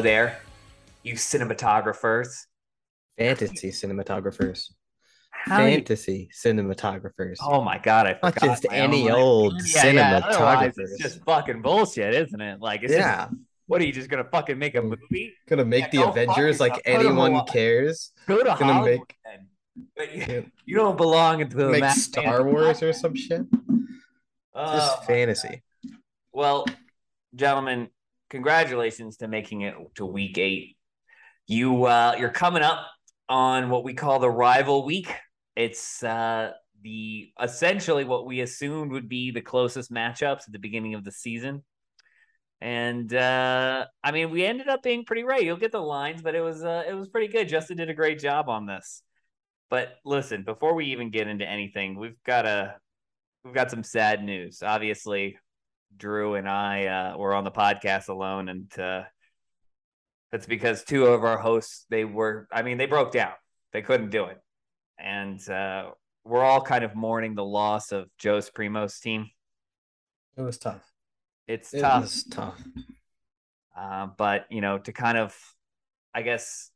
There, you cinematographers. Fantasy cinematographers. How you- Fantasy cinematographers. Oh my god, I Not just any old. Yeah, yeah, cinematographers. It's just fucking bullshit, isn't it? Like, it's just, yeah. what are you just gonna fucking make a movie? Gonna make Yeah, the Avengers like. Anyone cares. Go to Gonna Hollywood make- then. But you, Yeah. you don't belong into the Make Matt Star Wars or some shit. Oh, Just fantasy. Well, gentlemen, congratulations to making it to week eight. You uh you're coming up on what we call the rival week. It's uh the essentially what we assumed would be the closest matchups at the beginning of the season. And uh I mean we ended up being pretty right. You'll get the lines, but it was uh it was pretty good. Justin did a great job on this. But listen, before we even get into anything, we've got a we've got some sad news. Obviously, Drew and I uh, were on the podcast alone, and uh, that's because two of our hosts they were. I mean, they broke down. They couldn't do it, and uh, we're all kind of mourning the loss of Joe's Primo's team. It was tough. It's It tough, was tough. uh, but you know, to kind of, I guess,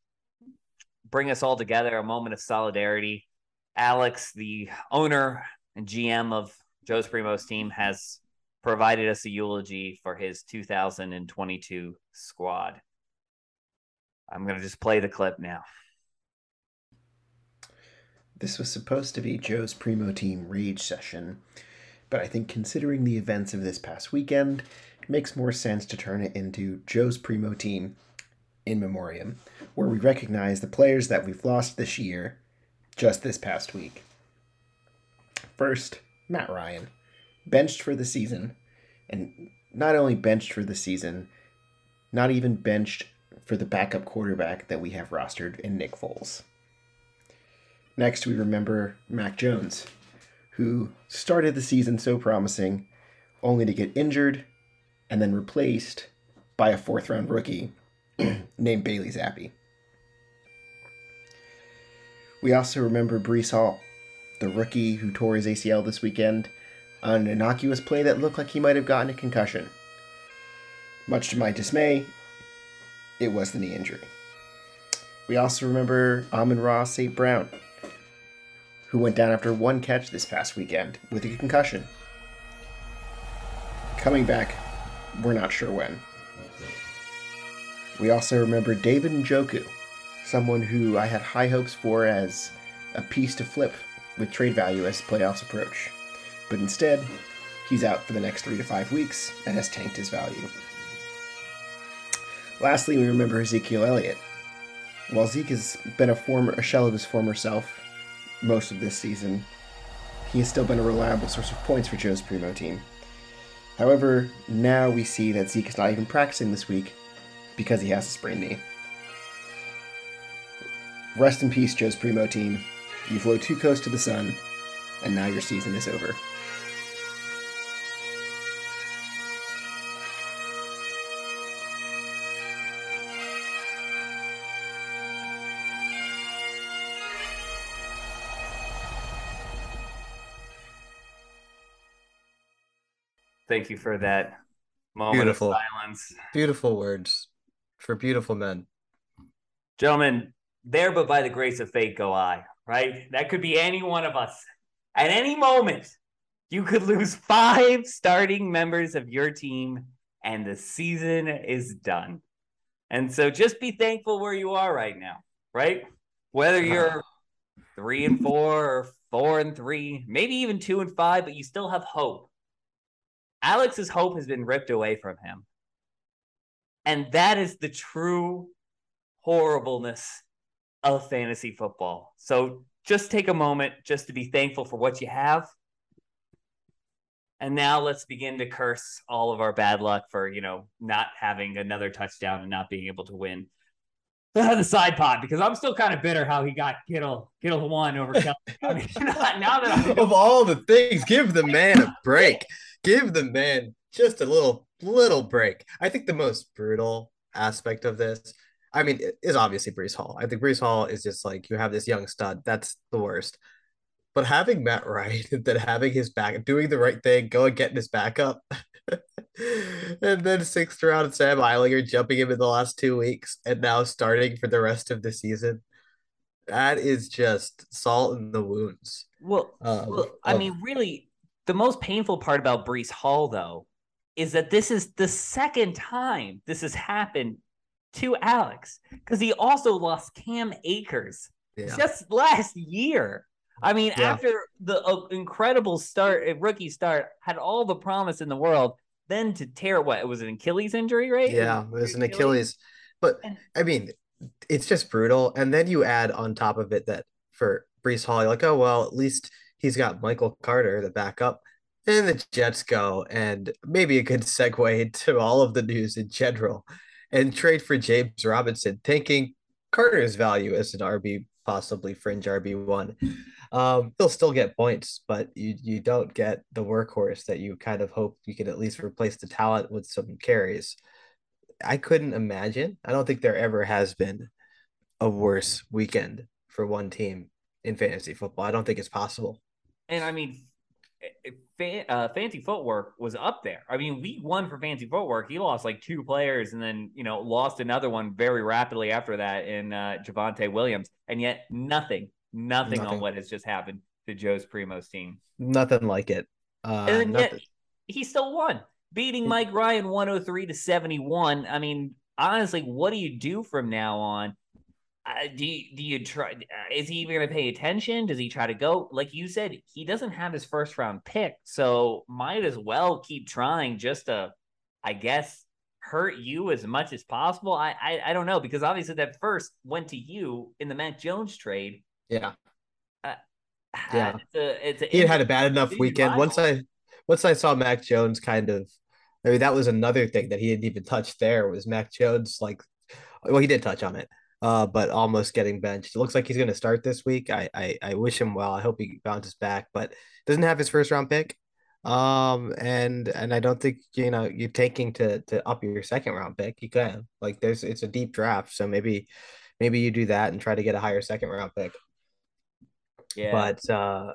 bring us all together, a moment of solidarity. Alex, the owner and GM of Joe's Primo's team, has provided us a eulogy for his 2022 squad. I'm going to just play the clip now. This was supposed to be Joe's Primo Team Rage session, but I think considering the events of this past weekend, it makes more sense to turn it into Joe's Primo Team in memoriam, where we recognize the players that we've lost this year, just this past week. First, Matt Ryan, benched for the season, and not only benched for the season, not even benched for the backup quarterback that we have rostered in Nick Foles. Next, we remember Mac Jones, who started the season so promising, only to get injured and then replaced by a fourth round rookie named Bailey Zappe. We also remember Breece Hall, the rookie who tore his ACL this weekend an innocuous play that looked like he might have gotten a concussion. Much to my dismay, it was the knee injury. We also remember Amon-Ra St. Brown, who went down after one catch this past weekend with a concussion. Coming back, we're not sure when. We also remember David Njoku, someone who I had high hopes for as a piece to flip with trade value as playoffs approach. But instead, he's out for the next three to five weeks and has tanked his value. Lastly, we remember Ezekiel Elliott. While Zeke has been a former a shell of his former self most of this season, he has still been a reliable source of points for Joe's Primo team. However, now we see that Zeke is not even practicing this week because he has a sprained knee. Rest in peace, Joe's Primo team. You flew too close to the sun, and now your season is over. Thank you for that moment Beautiful. of silence. Beautiful words for beautiful men. Gentlemen, there but by the grace of fate go I, right? That could be any one of us. At any moment, you could lose five starting members of your team and the season is done. And so just be thankful where you are right now, right? Whether uh-huh. you're three and four or four and three, maybe even two and five, but you still have hope. Alex's hope has been ripped away from him. And that is the true horribleness of fantasy football. So just take a moment just to be thankful for what you have. And now let's begin to curse all of our bad luck for, you know, not having another touchdown and not being able to win the side pod because I'm still kind of bitter how he got Kittle Kittle one over Kelly. I mean, now that I of all the things, give the man a break. Give the man just a little little break. I think the most brutal aspect of this, I mean, is obviously Breece Hall. I think Breece Hall is just like you have this young stud. That's the worst. But having Matt Ryan, then having his back, doing the right thing, going getting his backup, and then sixth round Sam Ehlinger jumping him in the last two weeks and now starting for the rest of the season. That is just salt in the wounds. Well, Um, well I of- mean, really, the most painful part about Breece Hall, though, is that this is the second time this has happened to Alex because he also lost Cam Akers Yeah. just last year. I mean, Yeah. after the uh, incredible start, rookie start, had all the promise in the world, then to tear what it was an Achilles injury, right? Yeah, it was an Achilles. But And- I mean, it's just brutal. And then you add on top of it that for Breece Hall, you're like, oh well, at least he's got Michael Carter, the backup. And the Jets go, and maybe a good segue into all of the news in general, and trade for James Robinson, thinking Carter's value as an RB, possibly fringe RB one. Um, he'll still get points, but you you don't get the workhorse that you kind of hope you could at least replace the talent with some carries. I couldn't imagine. I don't think there ever has been a worse weekend for one team in fantasy football. I don't think it's possible. And I mean, eh, fan, uh, Fancy Footwork was up there. I mean, week one for Fancy Footwork, he lost like two players and then, you know, lost another one very rapidly after that in uh, Javonte Williams. And yet, nothing, nothing, on what has just happened to Joe's Primo's team. Nothing like it. Uh, and yet, he still won, beating Mike Ryan 103 to 71. I mean, honestly, what do you do from now on? Uh, do you, do you try? Uh, is he even going to pay attention? Does he try to go? Like you said, he doesn't have his first round pick, so might as well keep trying just to, I guess, hurt you as much as possible. I I, I don't know because obviously that first went to you in the Mac Jones trade. Yeah, Yeah, it's a, it's a he had had a bad enough weekend. Once. I once I saw Mac Jones kind of, I mean, that was another thing that he didn't even touch. There was Mac Jones like, well, he did touch on it, uh, but almost getting benched. It looks like he's going to start this week. I, I I wish him well. I hope he bounces back, but doesn't have his first round pick. Um, and and I don't think you know you're taking to to up your second round pick. You can like there's it's a deep draft, so maybe maybe you do that and try to get a higher second round pick. yeah. But uh,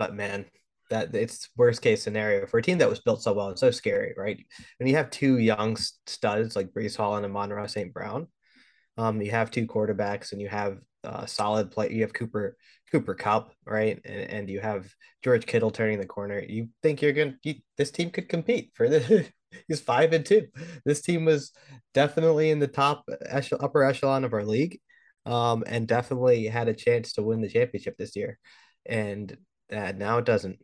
but man, that it's worst case scenario for a team that was built so well and so scary, right? When you have two young studs like Breece Hall and Amon-Ra St. Brown, um, you have two quarterbacks and you have uh, solid play. You have Cooper Cooper Kupp, right? And and you have George Kittle turning the corner. You think you're gonna you, this team could compete for the he's five and two. This team was definitely in the top upper echelon of our league, um, and definitely had a chance to win the championship this year. And uh, now it doesn't.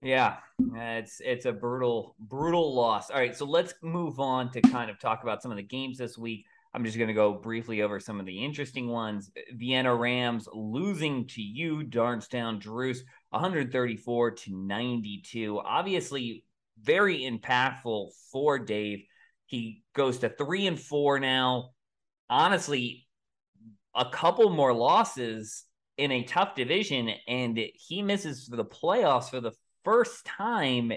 Yeah, it's it's a brutal brutal loss. All right, so let's move on to kind of talk about some of the games this week. I'm just going to go briefly over some of the interesting ones. Vienna Rams losing to you, Darnestown Drews, 134 to 92. Obviously, very impactful for Dave. He goes to three and four now. Honestly, a couple more losses in a tough division, and he misses for the playoffs for the first time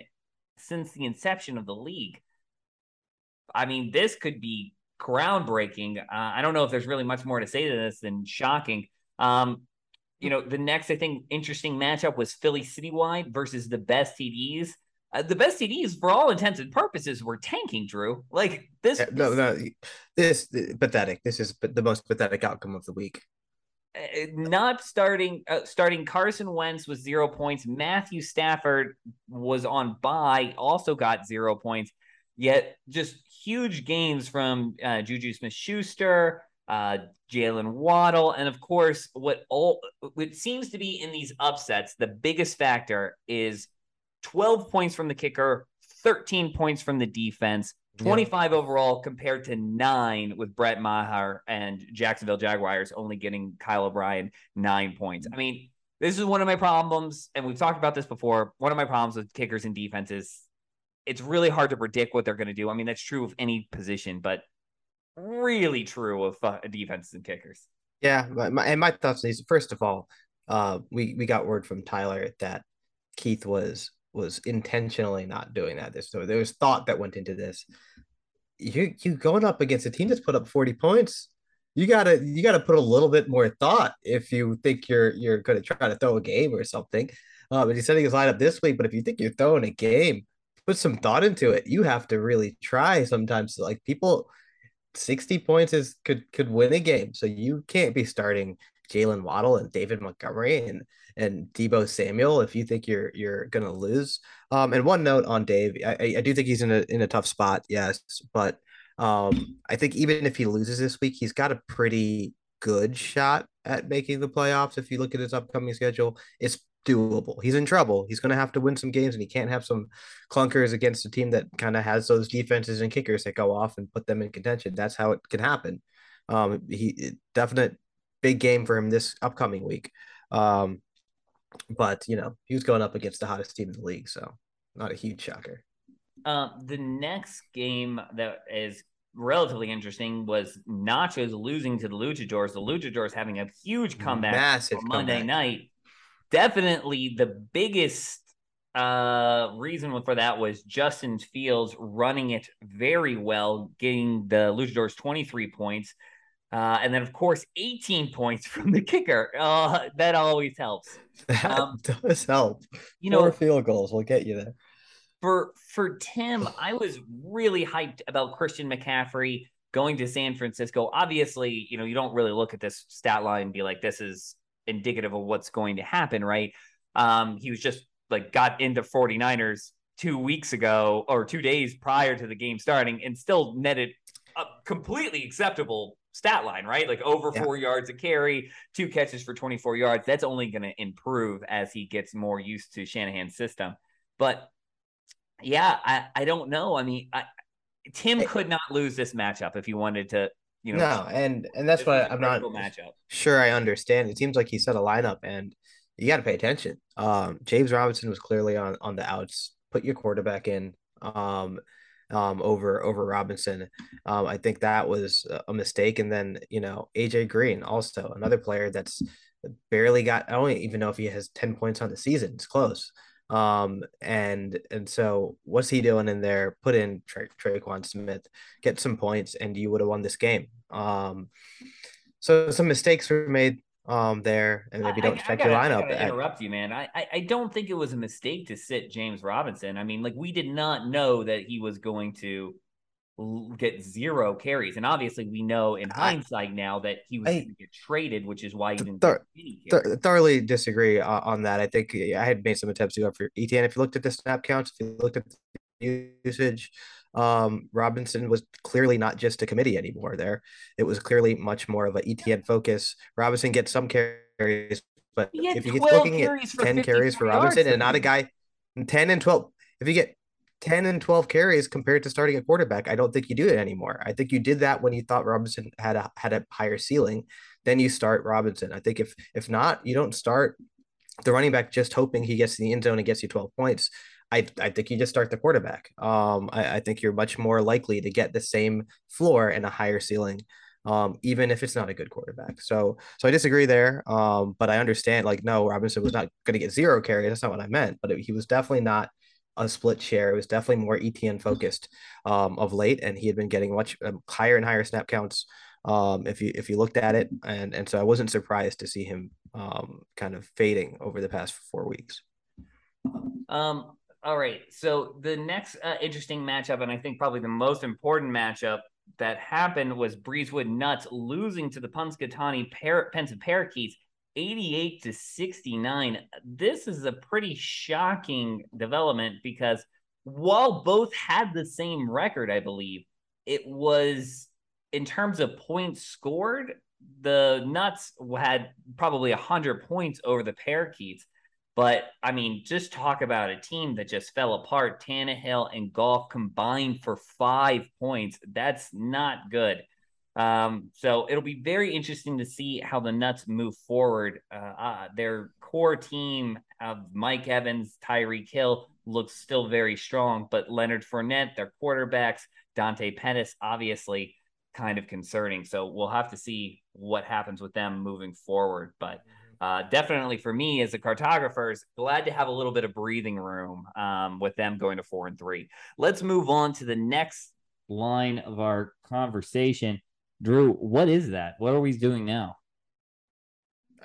since the inception of the league. I mean, this could be groundbreaking. Uh, I don't know if there's really much more to say to this than shocking. Um, you know, the next, I think, interesting matchup was Philly Citywide versus the best TDs. Uh, the best TDs, for all intents and purposes, were tanking. Drew, like this. Yeah, no, no, this pathetic. This is the most pathetic outcome of the week. Uh, not starting uh, starting Carson Wentz with zero points. Matthew Stafford was on bye, also got zero points. Yet just huge games from uh, Juju Smith Schuster, uh, Jaylen Waddle, and of course, what all what seems to be in these upsets, the biggest factor is 12 points from the kicker, 13 points from the defense, 25 yeah. overall compared to nine with Brett Maher and Jacksonville Jaguars only getting Kyle O'Brien nine points. I mean, this is one of my problems, and we've talked about this before. One of my problems with kickers and defenses, it's really hard to predict what they're going to do. I mean, that's true of any position, but really true of uh, defenses and kickers. Yeah, my, and my thoughts is first of all, uh, we we got word from Tyler that Keith was was intentionally not doing that. This so there was thought that went into this. You you going up against a team that's put up forty points. You gotta you gotta put a little bit more thought if you think you're you're gonna try to throw a game or something. Uh, but he's setting his lineup this week. But if you think you're throwing a game, put some thought into it. You have to really try sometimes. Like people, 60 points is could could win a game. So you can't be starting Jaylen Waddle and David Montgomery and and Deebo Samuel if you think you're you're gonna lose. Um, and one note on Dave, I, I do think he's in a in a tough spot, yes, but um, I think even if he loses this week, he's got a pretty good shot at making the playoffs. If you look at his upcoming schedule, it's doable. He's in trouble. He's going to have to win some games, and he can't have some clunkers against a team that kind of has those defenses and kickers that go off and put them in contention. That's how it can happen. Um, he definite big game for him this upcoming week. Um, but you know he was going up against the hottest team in the league, so not a huge shocker. Uh, the next game that is relatively interesting was Nachos losing to the Luchadors. The Luchadors having a huge comeback Massive Monday comeback. night. Definitely the biggest uh, reason for that was Justin Fields running it very well, getting the Luchadors 23 points. Uh, and then, of course, 18 points from the kicker. Uh, that always helps. That Um, does help. You Four know, field goals will get you there. for for Tim, I was really hyped about Christian McCaffrey going to San Francisco. Obviously, you know, you don't really look at this stat line and be like, this is indicative of what's going to happen, right? Um, he was just like got into 49ers two weeks ago or two days prior to the game starting and still netted a completely acceptable stat line, right? Like over Yeah. four yards a carry, two catches for 24 yards. That's only going to improve as he gets more used to Shanahan's system. But yeah, I, I don't know. I mean, I, Tim could not lose this matchup if he wanted to, you know. No, and and that's why I'm not matchup. sure I understand. It seems like he set a lineup, and you got to pay attention. Um, James Robinson was clearly on on the outs. Put your quarterback in. Um, um, over over Robinson. Um, I think that was a mistake. And then you know AJ Green also another player that's barely got. I don't even know if he has ten points on the season. It's close. Um, and and so what's he doing in there? Put in Tra- Tre'Quan Smith, get some points, and you would have won this game. Um, so some mistakes were made um there, and maybe don't I- I check gotta- your I lineup. gotta at- interrupt you, man. I, I I don't think it was a mistake to sit James Robinson. I mean, like we did not know that he was going to get zero carries, and obviously we know in I- hindsight now that he was going to get traded, which is why he didn't thor- get any Th- thoroughly disagree uh, on that. I think I had made some attempts to go for ETN. If you looked at the snap counts, if you looked at the usage, um, Robinson was clearly not just a committee anymore. There, it was clearly much more of a ETN focus. Robinson gets some carries, but if you get looking at ten carries for Robinson and not a guy ten and twelve, if you get 10 and 12 carries compared to starting a quarterback. I don't think you do it anymore. I think you did that when you thought Robinson had a had a higher ceiling. Then you start Robinson. I think if if not, you don't start the running back just hoping he gets in the end zone and gets you 12 points. I, I think you just start the quarterback. Um, I, I think you're much more likely to get the same floor and a higher ceiling, um, even if it's not a good quarterback. So so I disagree there. Um, but I understand like no, Robinson was not going to get zero carries. That's not what I meant. But it, he was definitely not a split share. It was definitely more ETN focused um, of late, and he had been getting much um, higher and higher snap counts. Um, if you if you looked at it, and and so I wasn't surprised to see him um, kind of fading over the past four weeks. Um. All right. So the next uh, interesting matchup, and I think probably the most important matchup that happened was Breezewood Nuts losing to the Punxsutawney Par- Pensive Parakeets, eighty-eight to sixty-nine. This is a pretty shocking development because while both had the same record, I believe it was in terms of points scored. The Nuts had probably hundred points over the Parakeets. But I mean, just talk about a team that just fell apart. Tannehill and Goff combined for five points. That's not good. Um, so it'll be very interesting to see how the Nuts move forward. Uh, uh, their core team of Mike Evans, Tyreek Hill looks still very strong, but Leonard Fournette, their quarterbacks, Dante Pettis, obviously kind of concerning. So we'll have to see what happens with them moving forward. But uh, definitely for me as a cartographers, glad to have a little bit of breathing room um, with them going to four and three. Let's move on to the next line of our conversation. Drew, what is that? What are we doing now?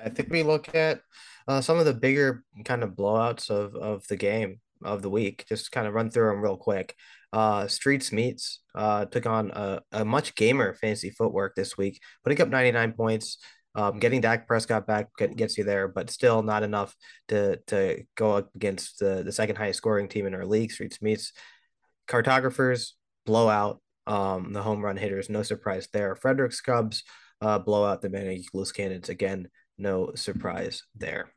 I think we look at uh, some of the bigger kind of blowouts of of the game. of the week. Just kind of run through them real quick. Uh, Streets Meets uh, took on a, a much gamer fantasy footwork this week, putting up 99 points. Um, getting Dak Prescott back gets you there, but still not enough to to go up against the, the second highest scoring team in our league. Streets Meets Cartographers blowout. Um, the home run hitters, no surprise there. Frederick Scrubs uh, blow out the Loose Cannons again, no surprise there.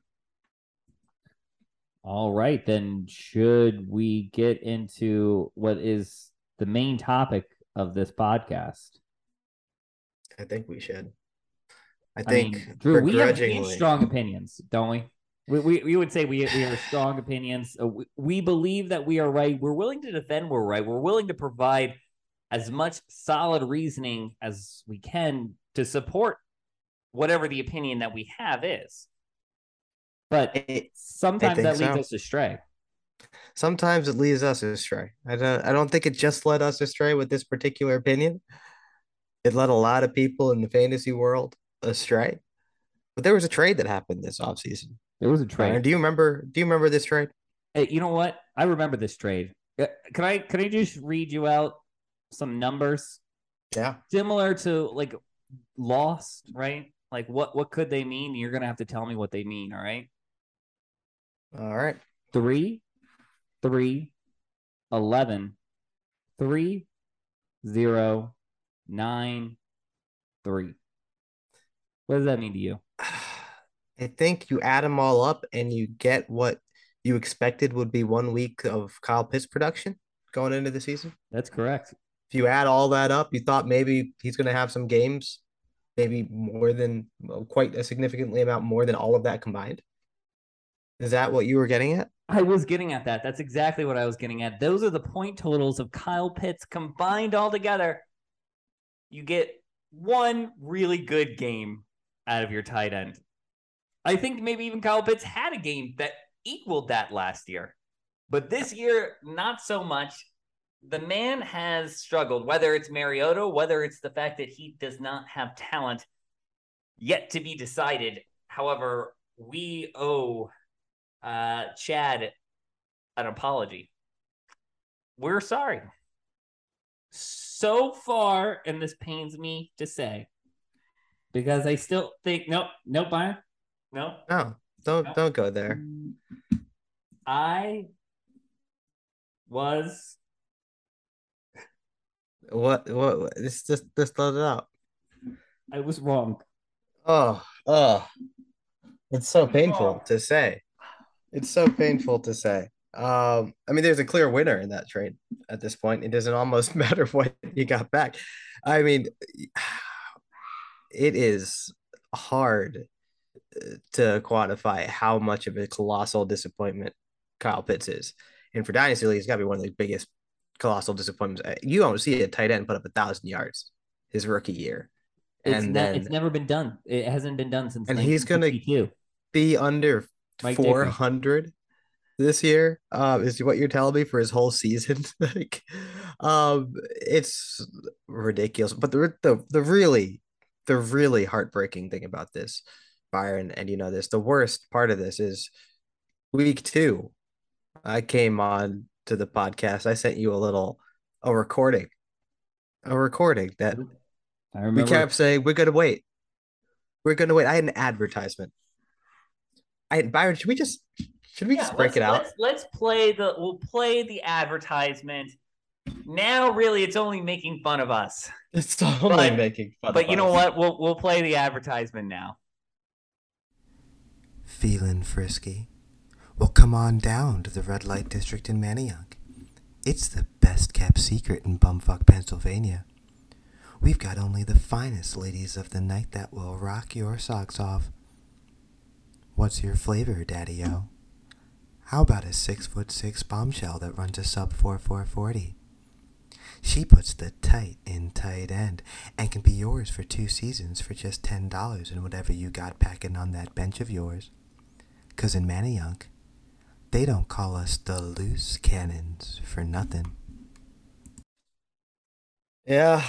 All right, then should we get into what is the main topic of this podcast? I think we should. I think I mean, Drew, we have, we have strong opinions, don't we? We, we, we would say we, we have strong opinions. Uh, we, we believe that we are right. We're willing to defend we're right. We're willing to provide as much solid reasoning as we can to support whatever the opinion that we have is. But it, sometimes that leads so. us astray. Sometimes it leads us astray. I don't I don't think it just led us astray with this particular opinion. It led a lot of people in the fantasy world astray. But there was a trade that happened this offseason. There was a trade. Uh, do you remember do you remember this trade? Hey, you know what? I remember this trade. Uh, can I can I just read you out some numbers? Yeah. Similar to like lost, right? Like what what could they mean? You're gonna have to tell me what they mean, all right? All right. Three, three, eleven, three, zero, nine, three. What does that mean to you? I think you add them all up and you get what you expected would be one week of Kyle Pitts production going into the season. That's correct. If you add all that up, you thought maybe he's going to have some games, maybe more than quite a significantly amount more than all of that combined. Is that what you were getting at? I was getting at that. That's exactly what I was getting at. Those are the point totals of Kyle Pitts combined all together. You get one really good game out of your tight end. I think maybe even Kyle Pitts had a game that equaled that last year. But this year, not so much. The man has struggled, whether it's Mariota, whether it's the fact that he does not have talent yet to be decided. However, we owe uh, Chad an apology. We're sorry. So far, and this pains me to say, because I still think nope, nope, Byron, nope. no, don't nope. don't go there. I was what what this just let it out. I was wrong. Oh, oh, it's so painful to say. It's so painful to say. Um, I mean, there's a clear winner in that trade at this point. It doesn't almost matter what you got back. I mean, it is hard uh, to quantify how much of a colossal disappointment Kyle Pitts is. And for Dynasty League, he's got to be one of the biggest colossal disappointments. Uh, you don't see a tight end put up a thousand yards his rookie year. It's and ne- then it's never been done. It hasn't been done since. And he's gonna be under four hundred this year. Um, is what you're telling me for his whole season? like, um, it's ridiculous. But the the the really the really heartbreaking thing about this, Byron, and you know this, the worst part of this is week two. I came on to the podcast. I sent you a little a recording, a recording that I remember. We kept saying we're gonna wait. We're gonna wait. I had an advertisement I Byron, should we just should we yeah, just break it out? Let's, let's play the we'll play the advertisement. Now, really, it's only making fun of us. It's only but, making fun. Of us. But you us. know what? We'll we'll play the advertisement now. Feeling frisky? Well, come on down to the red light district in Manayunk. It's the best kept secret in bumfuck Pennsylvania. We've got only the finest ladies of the night that will rock your socks off. What's your flavor, Daddy-O? How about a six foot six bombshell that runs a sub 4440? She puts the tight in tight end and can be yours for two seasons for just $10 and whatever you got packing on that bench of yours. 'Cause in Manayunk, they don't call us the loose cannons for nothing. Yeah.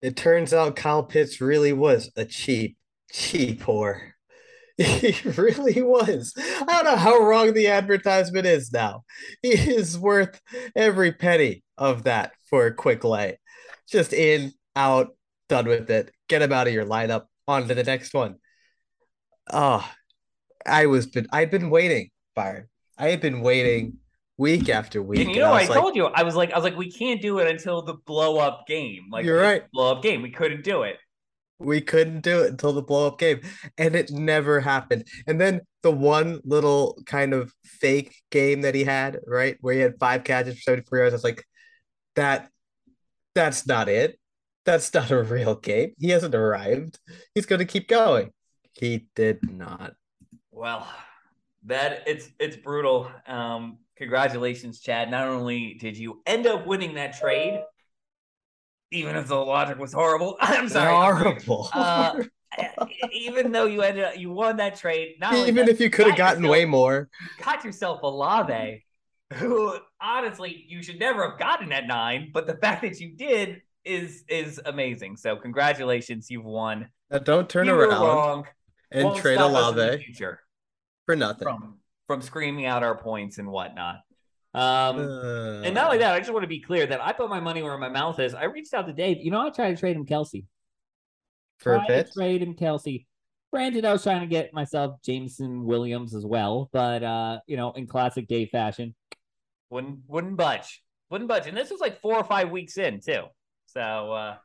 It turns out Kyle Pitts really was a cheap, cheap whore He really was. I don't know how wrong the advertisement is now. He is worth every penny of that for a quick lay. Just in, out, done with it. Get him out of your lineup. On to the next one. Oh, I was been I'd been waiting, Byron. I had been waiting week after week. And you know, I, I, like, told you, I was like, I was like, we can't do it until the blow up game. Like, You're right. Blow up game. We couldn't do it. we couldn't do it until the blow up game and it never happened and then the one little kind of fake game that he had right where he had five catches for 74 yards i was like that that's not it that's not a real game he hasn't arrived he's going to keep going he did not Well, that it's it's brutal. Um, congratulations, Chad. Not only did you end up winning that trade, even if the logic was horrible. I'm sorry. horrible Uh, even though you ended up you won that trade, not only even that, if you could have got gotten yourself- way more got yourself a Lave, who honestly you should never have gotten at nine, but the fact that you did is is amazing. So congratulations, you've won. Now don't turn You around wrong. and Won't trade a stop in the lave future for nothing from from screaming out our points and whatnot. Um, Uh, and not only that, I just want to be clear that I put my money where my mouth is. I reached out to Dave. You know, I tried to trade him Kelce. for a Tried to bit trade him Kelce. Granted, I was trying to get myself Jameson Williams as well, but uh, you know, in classic Dave fashion, wouldn't wouldn't budge, wouldn't budge. And this was like four or five weeks in too. So uh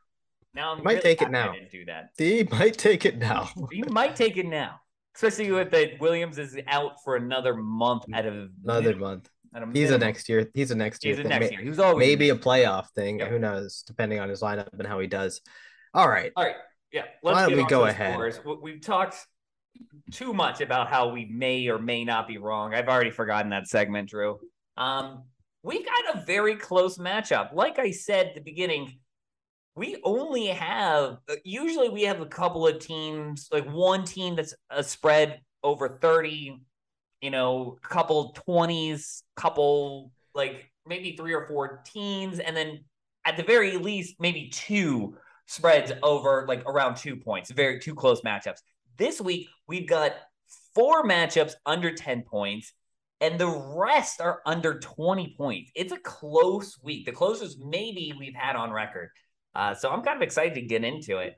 now I'm Might really take it happy I now. do that. he might take it now You might take it now, especially with that Williams is out for another month out of another month at a He's a next year. He's a next year. He's a thing. next year. He was always Maybe a playoff thing. Yep. Who knows? Depending on his lineup and how he does. All right. All right. Yeah. Let's don't we go ahead? scores. We- We've talked too much about how we may or may not be wrong. I've already forgotten that segment, Drew. Um, we got a very close matchup. Like I said at the beginning, we only have uh, usually we have a couple of teams, like one team that's a spread over 30, you know, couple 20s, couple like maybe three or four teens, and then at the very least, maybe two spreads over like around two points, very two close matchups. This week, we've got four matchups under 10 points, and the rest are under 20 points. It's a close week, the closest maybe we've had on record. Uh, so I'm kind of excited to get into it.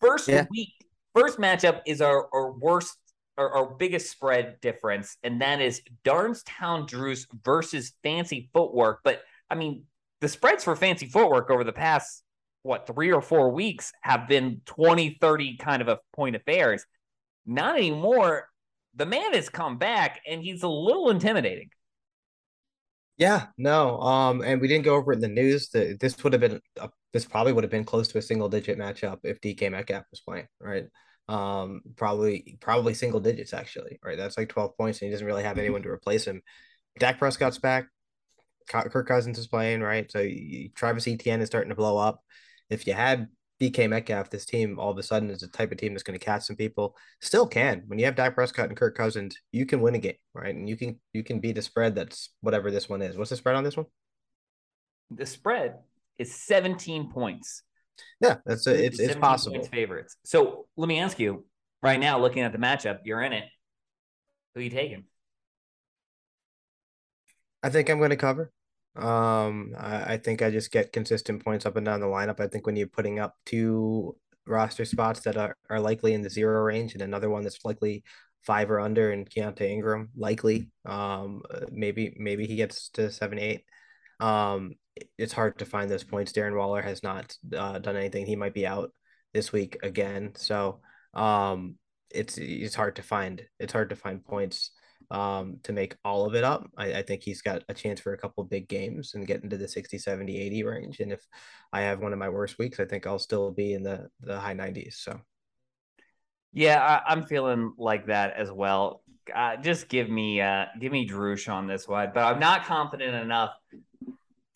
First Yeah. week, first matchup is our, our worst our, our biggest spread difference, and that is Darnestown Drews versus Fancy Footwork. But I mean, the spreads for Fancy Footwork over the past what three or four weeks have been 20 30 kind of a point affairs not anymore the man has come back and he's a little intimidating Yeah. No. Um. And we didn't go over it in the news. That this would have been. A, this probably would have been close to a single digit matchup if DK Metcalf was playing. Right. Um. Probably. Probably single digits actually. Right. That's like twelve points, and he doesn't really have anyone to replace him. Dak Prescott's back. Kirk Cousins is playing. Right. So you, Travis Etienne is starting to blow up. If you had DK Metcalf, this team all of a sudden is the type of team that's going to catch some people. Still can. When you have Dak Prescott and Kirk Cousins, you can win a game, right? And you can you can beat a spread that's whatever this one is. What's the spread on this one? the spread is 17 points Yeah, that's a, it's it's possible. favorites so let me ask you right now looking at the matchup you're in it who you taking I think I'm going to cover. Um, I, I think I just get consistent points up and down the lineup. I think when you're putting up two roster spots that are, are likely in the zero range and another one that's likely five or under and Keaontay Ingram likely, um, maybe maybe he gets to seven eight. Um, it's hard to find those points. Darren Waller has not uh, done anything. He might be out this week again, so um, it's it's hard to find. It's hard to find points um, to make all of it up. I, I think he's got a chance for a couple big games and get into the 60, 70, 80 range. And if I have one of my worst weeks, I think I'll still be in the, the high 90s. So yeah I, i'm feeling like that as well uh, just give me uh give me Drush on this one but i'm not confident enough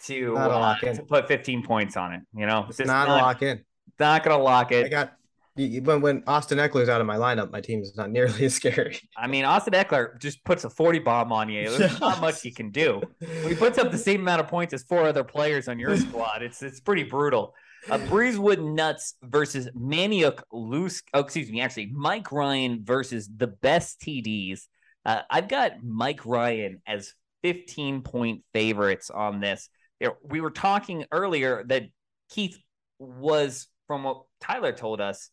to uh, to put 15 points on it you know it's Just not a lock in. not gonna lock it I got when when Austin Ekeler's out of my lineup, my team is not nearly as scary. I mean, Austin Ekeler just puts a 40 bomb on you. There's not much he can do. He puts up the same amount of points as four other players on your squad, it's it's pretty brutal. uh, Breezewood Nuts versus Maniac Loose. Oh, excuse me. Actually, Mike Ryan versus the best TDs. Uh, I've got Mike Ryan as 15 point favorites on this. We were talking earlier that Keith was, from what Tyler told us,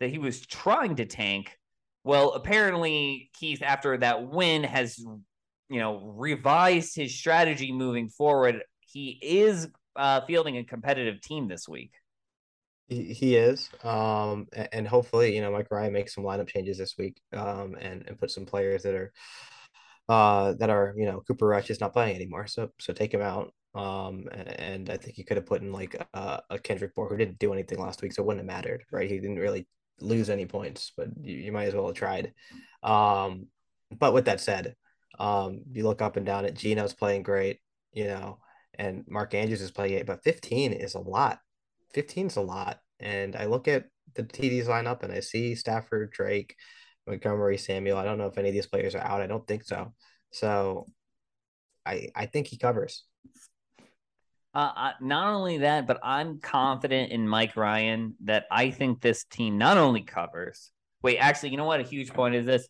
that he was trying to tank. Well, apparently, Keith, after that win, has you know revised his strategy moving forward. He is uh, fielding a competitive team this week. He, he is, um, and hopefully, you know, Mike Ryan makes some lineup changes this week, um, and and put some players that are, uh, that are you know Cooper Rush is not playing anymore, so so take him out. Um, and I think he could have put in like a, a Kendrick Bourne who didn't do anything last week, so it wouldn't have mattered, right? He didn't really lose any points, but you, you might as well have tried. Um, but with that said, um, you look up and down at Geno's playing great, you know, and Mark Andrews is playing eight, but 15 is a lot. 15 is a lot. And I look at the TDs lineup and I see Stafford, Drake, Montgomery, Samuel. I don't know if any of these players are out. I don't think so. So I I think he covers. Uh, not only that, but I'm confident in Mike Ryan that I think this team not only covers. Wait, actually, you know what? A huge point is this.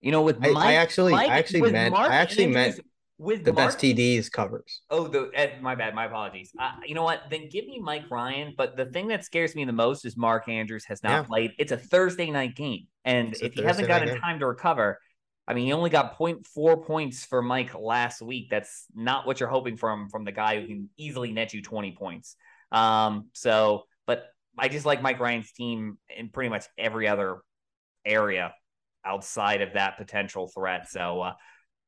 You know, with Mike, I, I actually, Mike, I actually meant, Mark I actually meant with the Mark, best TDs covers. Oh, the eh, my bad, my apologies. Uh, you know what? Then give me Mike Ryan. But the thing that scares me the most is Mark Andrews has not yeah. played. It's a Thursday night game, and it's if he hasn't gotten time to recover, I mean, he only got 0.4 points for Mike last week. That's not what you're hoping from from the guy who can easily net you 20 points. Um, so, but I just like Mike Ryan's team in pretty much every other area outside of that potential threat. So, uh,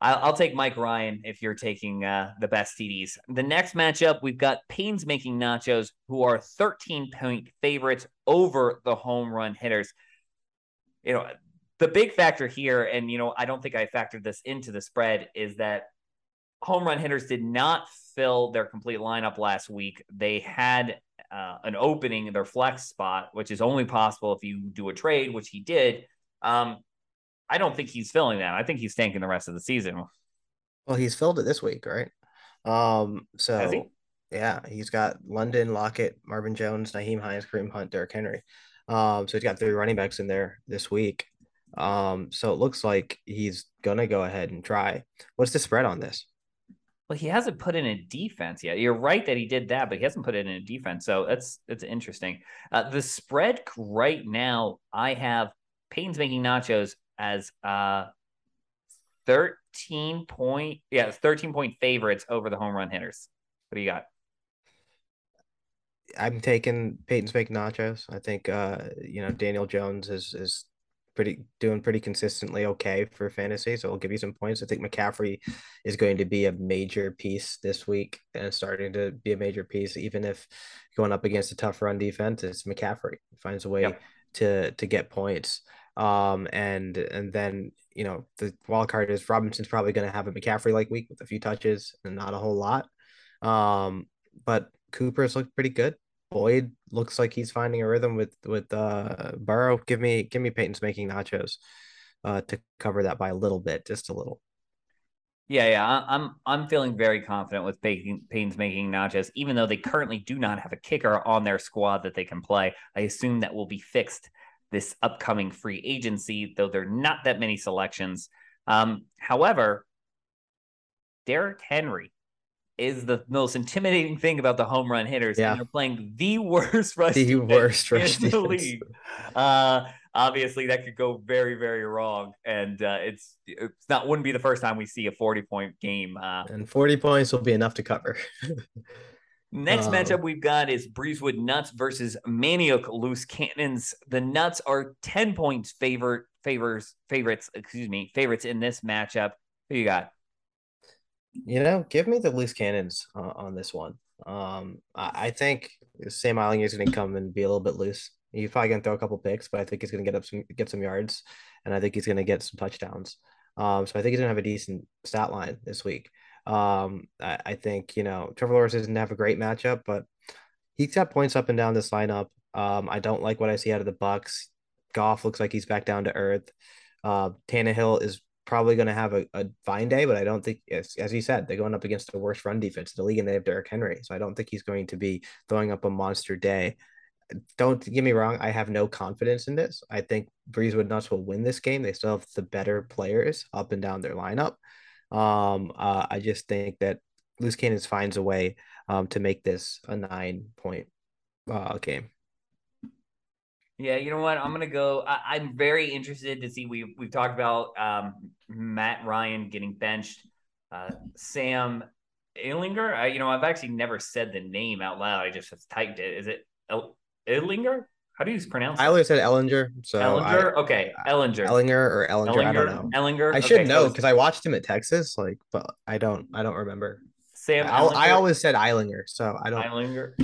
I'll, I'll, take Mike Ryan if you're taking uh, the best TDs. The next matchup, we've got Peyton's making nachos, who are 13 point favorites over the home run hitters. You know, the big factor here, and you know, I don't think I factored this into the spread, is that home run hitters did not fill their complete lineup last week. They had uh, an opening in their flex spot, which is only possible if you do a trade, which he did. Um, I don't think he's filling that. I think he's tanking the rest of the season. Well, he's filled it this week, right? Um, so he? yeah, he's got London, Lockett, Marvin Jones, Nyheim Hines, Kareem Hunt, Derrick Henry. Um, so he's got three running backs in there this week. Um, so it looks like he's gonna go ahead and try. What's the spread on this? Well, he hasn't put in a defense yet. You're right that he did that, but he hasn't put it in a defense. So that's that's interesting. Uh, the spread right now, I have Payton's making nachos as uh 13 point, yeah, 13 point favorites over the home run hitters. What do you got? I'm taking Peyton's making nachos. I think uh, you know, Daniel Jones is is pretty doing pretty consistently okay for fantasy. So I'll give you some points. I think McCaffrey is going to be a major piece this week and starting to be a major piece, even if going up against a tough run defense, it's McCaffrey he finds a way yep. to to get points. Um and and then you know the wild card is Robinson's probably going to have a McCaffrey like week with a few touches and not a whole lot. Um, but Cooper's looked pretty good. Boyd looks like he's finding a rhythm with with uh Burrow. Give me give me Peyton's making nachos uh to cover that by a little bit, just a little. Yeah, yeah, I'm I'm feeling very confident with Peyton's making nachos, even though they currently do not have a kicker on their squad that they can play. I assume that will be fixed this upcoming free agency, though there are not that many selections. Um, however, Derrick Henry is the most intimidating thing about the home run hitters. Yeah. And they're playing the worst rush the worst rush in the league. Uh, obviously, that could go very, very wrong. And uh, it's it's not wouldn't be the first time we see a 40 point game. Uh, and 40 points will be enough to cover. Next um, matchup we've got is Breezewood Nuts versus Maniac Loose Cannons. The Nuts are 10 points favorite favors favorites, excuse me, favorites in this matchup. Who you got? You know, give me the loose cannons uh, on this one. Um, I, I think Sam Ehlinger is going to come and be a little bit loose. He's probably going to throw a couple picks, but I think he's going to get up some get some yards, and I think he's going to get some touchdowns. Um, so I think he's going to have a decent stat line this week. Um, I, I think you know Trevor Lawrence doesn't have a great matchup, but he's got points up and down this lineup. Um, I don't like what I see out of the Bucks. Goff looks like he's back down to earth. Uh, Tannehill is probably going to have a, a fine day, but I don't think, as, as you said, they're going up against the worst run defense in the league, and they have Derrick Henry. So I don't think he's going to be throwing up a monster day. Don't get me wrong, I have no confidence in this. I think Breezewood Nuts will win this game. They still have the better players up and down their lineup. Um, uh, I just think that Loose Cannons finds a way um, to make this a nine point uh, game. Yeah, you know what? I'm gonna go. I, am very interested to see. We we've talked about um, Matt Ryan getting benched. Uh, Sam Ehlinger. I, you know, I've actually never said the name out loud. I just typed it. Is it El- Ehlinger? How do you pronounce? I always said Ellinger. So Ellinger. I, okay, Ellinger. Ellinger or Ellinger. Ellinger I don't know. Ellinger. I should know because I watched him at Texas. Like, but I don't. I don't remember. Sam. I, I always said Eilinger, so I don't. Eilinger.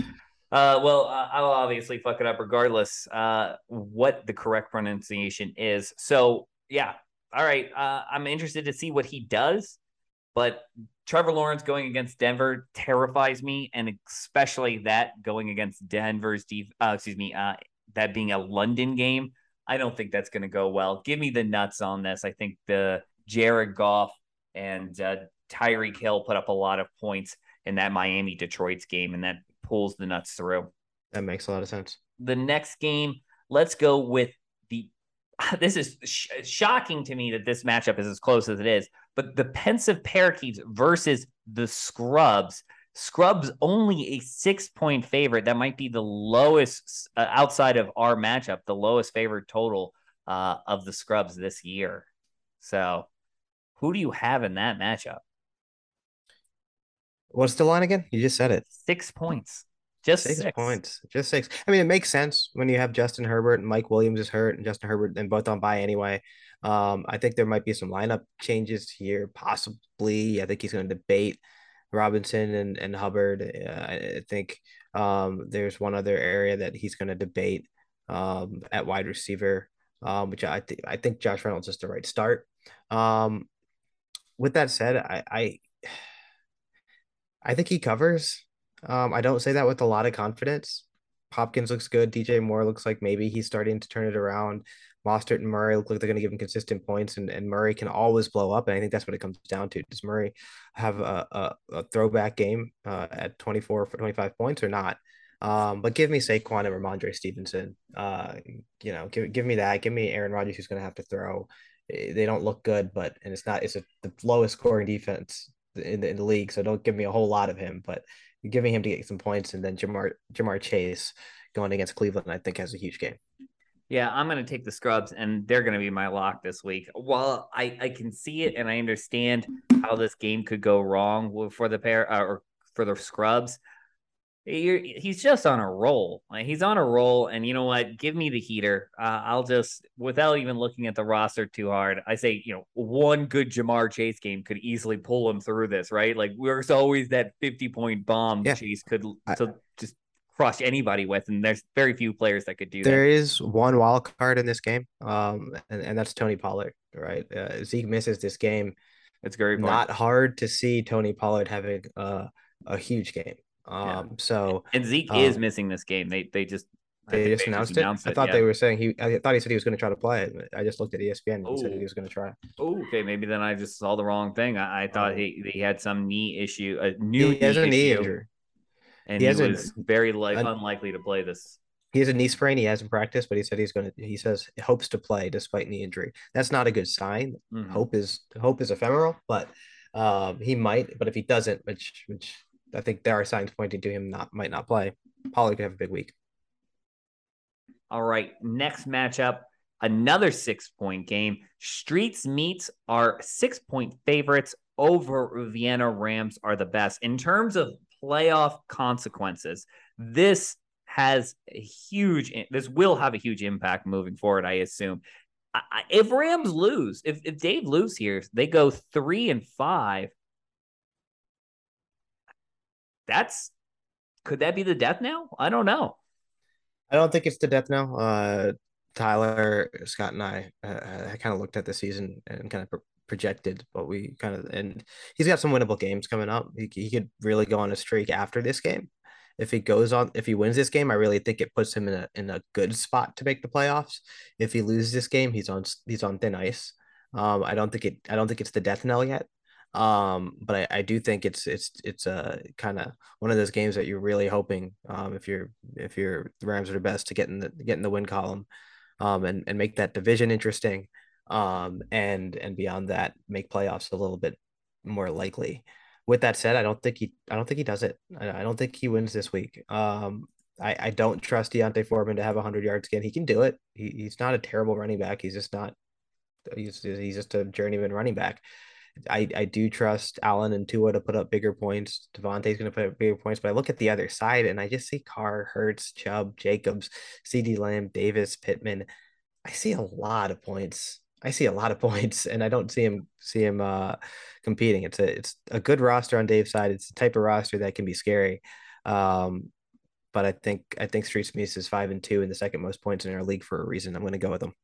Uh, well, uh, I'll obviously fuck it up regardless uh, what the correct pronunciation is. So, yeah. All right. Uh, I'm interested to see what he does, but Trevor Lawrence going against Denver terrifies me, and especially that going against Denver's deep. Uh, excuse me. Uh, that being a London game, I don't think that's going to go well. Give me the nuts on this. I think the Jared Goff and Tyreek Hill put up a lot of points in that Miami Detroit's game, and that pulls the nuts through. That makes a lot of sense. The next game, let's go with the. This is sh- shocking to me that this matchup is as close as it is, but the Pensive Parakeets versus the Scrubs. Scrubs only a six point favorite. That might be the lowest uh, outside of our matchup, the lowest favorite total uh, of the Scrubs this year. So, who do you have in that matchup? What's the line again? You just said it. Six points. Just six, six, points. Just six. I mean, it makes sense when you have Justin Herbert and Mike Williams is hurt and Justin Herbert and both on bye anyway. Um, I think there might be some lineup changes here, possibly. I think he's going to debate Robinson and, and Hubbard. Uh, I think um, there's one other area that he's going to debate um, at wide receiver, um, which I think I think Josh Reynolds is the right start. Um, with that said, I, I I think he covers. Um, I don't say that with a lot of confidence. Hopkins looks good. DJ Moore looks like maybe he's starting to turn it around. Mostert and Murray look like they're going to give him consistent points, and, and Murray can always blow up. And I think that's what it comes down to. Does Murray have a, a, a throwback game uh, at 24 for 25 points or not? Um, but give me Saquon and Rhamondre Stevenson. Uh, you know, give, give me that. Give me Aaron Rodgers, who's going to have to throw. Eh, they don't look good, but and it's not. It's a, the lowest scoring defense in the, in the league, so don't give me a whole lot of him. But giving him to get some points, and then Ja'Marr Jamar Chase going against Cleveland, I think has a huge game. Yeah, I'm going to take the Scrubs, and they're going to be my lock this week. While I, I can see it and I understand how this game could go wrong for the pair uh, or for the Scrubs, you're, he's just on a roll. Like, he's on a roll, and you know what? Give me the heater. Uh, I'll just, without even looking at the roster too hard, I say, you know, one good Ja'Marr Chase game could easily pull him through this, right? Like, there's always that 50 point bomb yeah. Chase could I, to just crush anybody with, and there's very few players that could do there that. There is one wild card in this game, um, and, and that's Tony Pollard, right? Uh, Zeke misses this game. It's very not hard to see Tony Pollard having uh, a huge game. Um, yeah. so and Zeke um, is missing this game. They they just they just they announced, just announced it. it. I thought yeah. they were saying he. I thought he said he was going to try to play it. I just looked at ESPN. and He said he was going to try. Oh, okay. Maybe then I just saw the wrong thing. I, I thought um, he he had some knee issue, a new he has a knee injury, and he, he was a, very like unlikely to play this. He has a knee sprain. He hasn't practiced, but he said he's going to. He says he hopes to play despite knee injury. That's not a good sign. Mm-hmm. Hope is hope is ephemeral, but um, he might. But if he doesn't, which which I think there are signs pointing to him not might not play. Pollard could have a big week. All right, next matchup, another six point game. Streets Meats are six point favorites over Vienna Rams are the best in terms of playoff consequences. This has a huge. This will have a huge impact moving forward. I assume. If Rams lose, if, if Dave lose here, they go three and five that's could that be the death now? I don't know. I don't think it's the death now. Uh, Tyler, Scott, and I, uh, I kind of looked at the season and kind of pro- projected what we kind of, and he's got some winnable games coming up. He, he could really go on a streak after this game. If he goes on, if he wins this game, I really think it puts him in a in a good spot to make the playoffs. If he loses this game, he's on he's on thin ice. Um, I don't think it. I don't think it's the death knell yet. Um, but I, I do think it's it's it's a uh, kind of one of those games that you're really hoping um, if you're if you're the Rams are the best to get in the get in the win column, um, and and make that division interesting, um, and and beyond that make playoffs a little bit more likely. With that said, I don't think he I don't think he does it. I, I don't think he wins this week. Um, I, I don't trust D'Onta Foreman to have 100 yards again. He can do it. He, he's not a terrible running back. He's just not. He's he's just a journeyman running back. I, I do trust Allen and Tua to put up bigger points. Davante's going to put up bigger points, but I look at the other side and I just see Carr, Hurts, Chubb, Jacobs, CeeDee Lamb, Davis, Pittman. I see a lot of points. I see a lot of points, and I don't see him see him uh, competing. It's a it's a good roster on Dave's side. It's the type of roster that can be scary. Um, but I think I think Streets Meats is five and two and the second most points in our league for a reason. I'm going to go with them.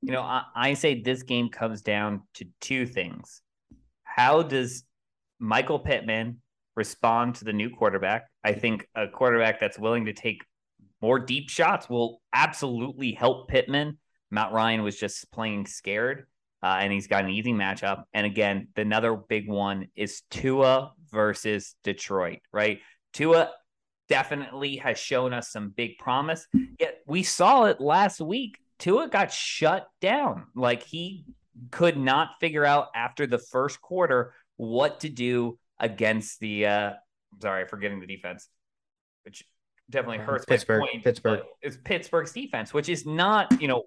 You know, I, I say this game comes down to two things. How does Michael Pittman respond to the new quarterback? I think a quarterback that's willing to take more deep shots will absolutely help Pittman. Matt Ryan was just playing scared, uh, and he's got an easy matchup. And again, the another big one is Tua versus Detroit, right? Tua definitely has shown us some big promise. Yet we saw it last week. Tua got shut down. Like he could not figure out after the first quarter what to do against the uh sorry, forgetting the defense, which definitely um, hurts Pittsburgh. Point, Pittsburgh. It's Pittsburgh's defense, which is not, you know,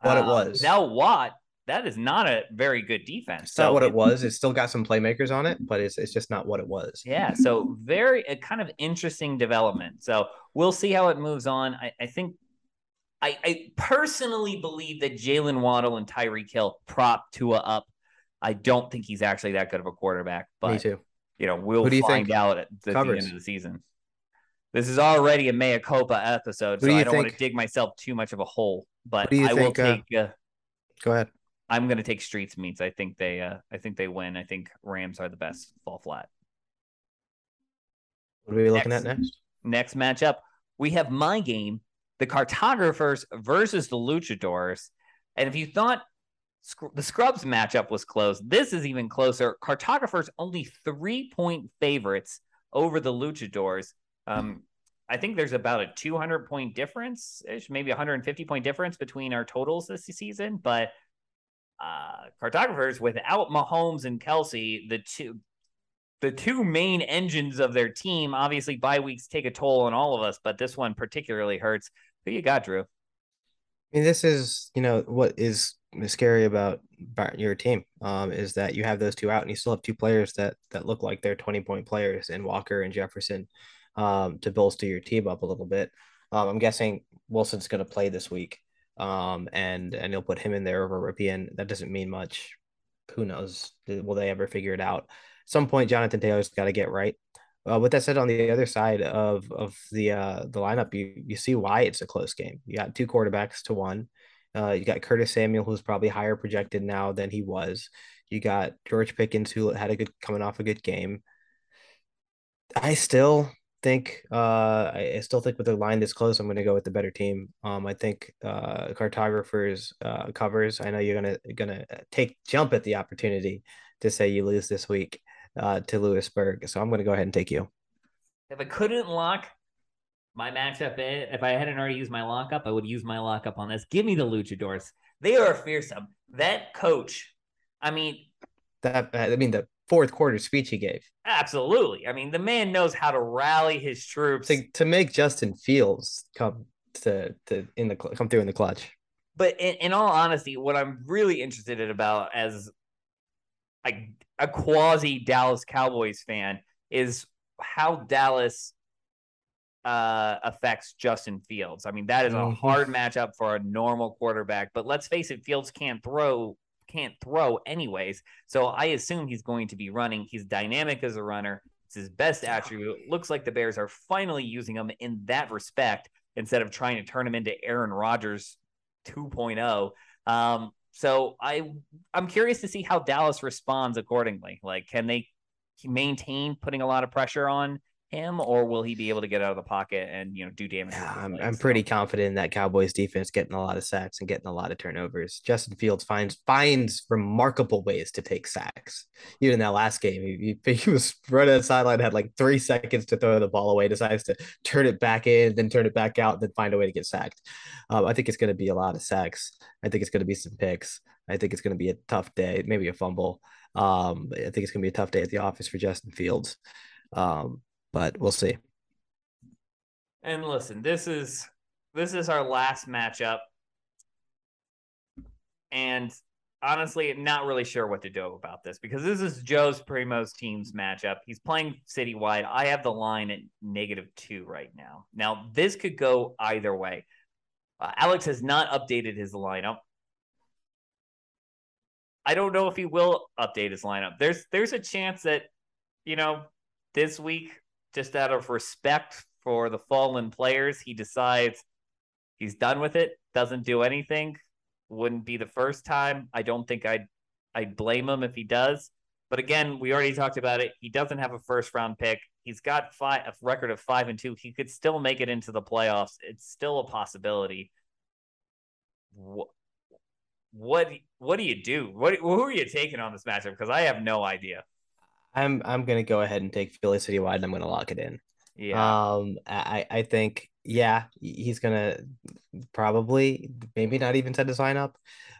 what uh, it was. Now what that is not a very good defense. It's so not what it, it, was. It's still got some playmakers on it, but it's it's just not what it was. Yeah. So very a kind of interesting development. So we'll see how it moves on. I, I think I, I personally believe that Jaylen Waddle and Tyreek Hill prop Tua up. I don't think he's actually that good of a quarterback, but Me too. you know, we'll find out at the, the, end of the season. This is already a mea culpa episode, so I don't think? want to dig myself too much of a hole. But I will think, uh, take. Uh, go ahead. I'm going to take Streets Meats. I think they uh I think they win. I think Rams are the best fall flat. What are we looking next, at next? Next matchup, we have my game, the Cartographers versus the Luchadors. And if you thought the Scrubs matchup was close, this is even closer. Cartographers only three point favorites over the Luchadors. Um, I think there's about a 200 point difference, maybe 150 point difference between our totals this season, but uh, cartographers without Mahomes and Kelce, the two the two main engines of their team. Obviously, bye weeks take a toll on all of us, but this one particularly hurts. Who you got, Drew? I mean, this is you know what is scary about, your team um, is that you have those two out, and you still have two players that that look like they're twenty point players in Walker and Jefferson um, to bolster your team up a little bit. Um, I'm guessing Wilson's going to play this week um, and and you'll put him in there over Rypien. That doesn't mean much. Who knows? Will they ever figure it out? Some point, Jonathan Taylor's got to get right. Uh, with that said, on the other side of of the uh, the lineup, you you see why it's a close game. You got two quarterbacks to one. Uh, you got Curtis Samuel, who's probably higher projected now than he was. You got George Pickens, who had a good coming off a good game. I still think uh, I, still think with the line this close, I'm going to go with the better team. Um, I think uh, cartographers uh, covers. I know you're gonna gonna take jump at the opportunity to say you lose this week uh, to Lewisburg, so I'm going to go ahead and take you. If I couldn't lock my matchup in, if I hadn't already used my lockup, I would use my lockup on this. Give me the Luchadors. They are fearsome. That coach, I mean, that I mean the fourth quarter speech he gave. Absolutely. I mean, the man knows how to rally his troops to, to make Justin Fields come to to in the come through in the clutch. But in, in all honesty, what I'm really interested in about as a, a quasi Dallas Cowboys fan is how Dallas uh, affects Justin Fields. I mean, that is a mm-hmm. hard matchup for a normal quarterback. But let's face it, Fields can't throw can't throw anyways. So I assume he's going to be running. He's dynamic as a runner. It's his best attribute. Looks like the Bears are finally using him in that respect instead of trying to turn him into Aaron Rodgers 2.0. Um, so I I'm curious to see how Dallas responds accordingly. Like, can they maintain putting a lot of pressure on him, or will he be able to get out of the pocket and you know do damage? Yeah, I'm, I'm pretty confident in that Cowboys defense getting a lot of sacks and getting a lot of turnovers. Justin Fields finds finds remarkable ways to take sacks. Even in that last game, he, he, he was running the sideline, had like three seconds to throw the ball away, decides to turn it back in, then turn it back out, then find a way to get sacked. Um, I think it's going to be a lot of sacks. I think it's going to be some picks. I think it's going to be a tough day, maybe a fumble. Um, I think it's going to be a tough day at the office for Justin Fields. Um, but we'll see. And listen, this is this is our last matchup. And honestly, not really sure what to do about this because this is Joe's Primo's team's matchup. He's playing citywide. I have the line at negative two right now. Now, this could go either way. Uh, Alex has not updated his lineup. I don't know if he will update his lineup. There's there's a chance that, you know, this week just out of respect for the fallen players, he decides he's done with it, doesn't do anything. Wouldn't be the first time. I don't think I'd I'd blame him if he does. But again, we already talked about it. He doesn't have a first round pick. He's got five, a record of five and two. He could still make it into the playoffs. It's still a possibility. What what, what do you do? What who are you taking on this matchup? Because I have no idea. I'm I'm gonna go ahead and take Philly City wide and I'm gonna lock it in. Yeah. Um I, I think yeah, he's gonna probably maybe not even set his lineup.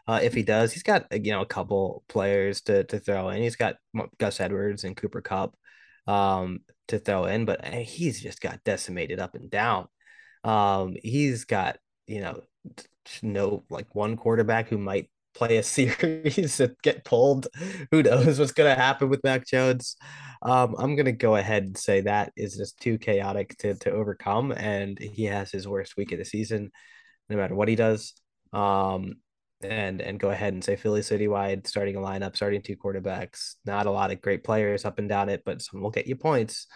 Uh, if he does, he's got you know a couple players to to throw in. He's got Gus Edwards and Cooper Kupp um to throw in, but eh, he's just got decimated up and down. Um, he's got you know no like one quarterback who might play a series and get pulled. Who knows what's going to happen with Mac Jones? Um, I'm going to go ahead and say that is just too chaotic to, to overcome. And he has his worst week of the season, no matter what he does. Um, and and go ahead and say Philly citywide starting a lineup, starting two quarterbacks. Not a lot of great players up and down it, but some will get you points.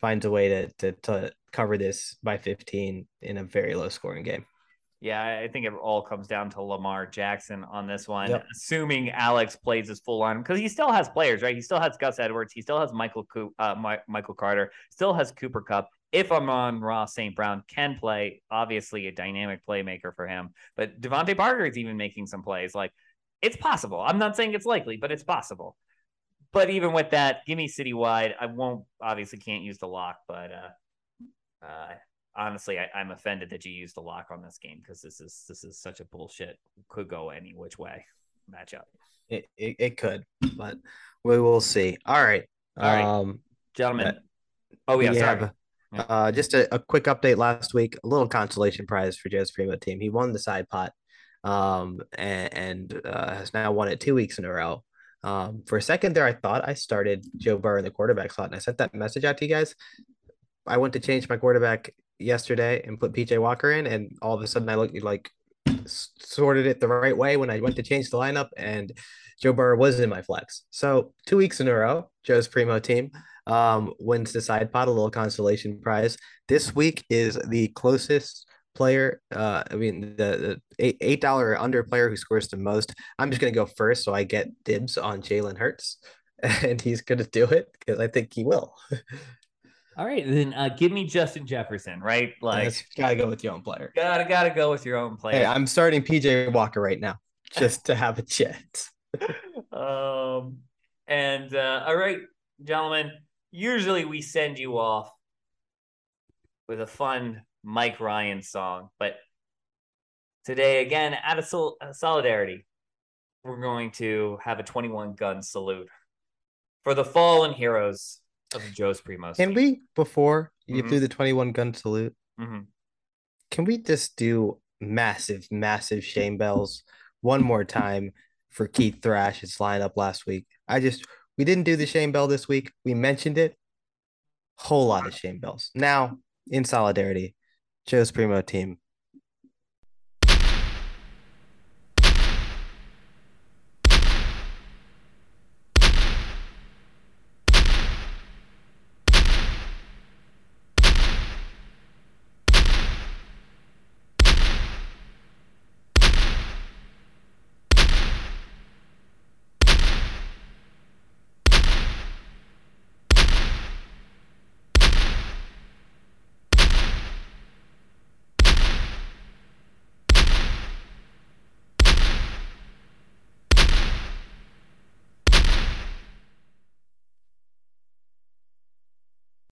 Finds a way to, to to cover this by 15 in a very low scoring game. Yeah, I think it all comes down to Lamar Jackson on this one, yep. assuming Alex plays his full line because he still has players, right? He still has Gus Edwards, he still has Michael uh, My- Michael Carter, still has Cooper Kupp. If Amon-Ra St. Brown can play, obviously a dynamic playmaker for him. But DeVante Parker is even making some plays. Like it's possible. I'm not saying it's likely, but it's possible. But even with that, give me citywide. I won't obviously can't use the lock, but uh, uh, honestly, I, am offended that you used a lock on this game because this is this is such a bullshit. Could go any which way matchup. It, it, it could, but we will see. All right, all right, um, gentlemen. oh yeah, sorry. Yeah. Uh, just a, a, quick update last week. A little consolation prize for Joe's Primo team. He won the side pot, um, and, and uh, has now won it two weeks in a row. Um, for a second there, I thought I started Joe Burrow in the quarterback slot, and I sent that message out to you guys. I went to change my quarterback yesterday and put PJ Walker in, and all of a sudden I looked like sorted it the right way when I went to change the lineup, and Joe Burrow was in my flex. So two weeks in a row, Joe's primo team um, wins the side pot, a little consolation prize. This week is the closest player. Uh, I mean the, the eight dollar under player who scores the most. I'm just gonna go first, so I get dibs on Jalen Hurts, and he's gonna do it because I think he will. All right, then uh, give me Justin Jefferson, right? Like, That's, gotta go with your own player. Gotta gotta go with your own player. Hey, I'm starting PJ Walker right now just to have a chance. um, and uh, all right, gentlemen. Usually we send you off with a fun Mike Ryan song, but today again, out of sol- uh, solidarity, we're going to have a 21 gun salute for the fallen heroes of Joe's Primos. Can we before you mm-hmm. do the twenty one gun salute? Mm-hmm. Can we just do massive, massive shame bells one more time for Keith Thrash's lineup last week? I just we didn't do the shame bell this week. We mentioned it. Whole lot of shame bells. Now, in solidarity, Joe's Primo team,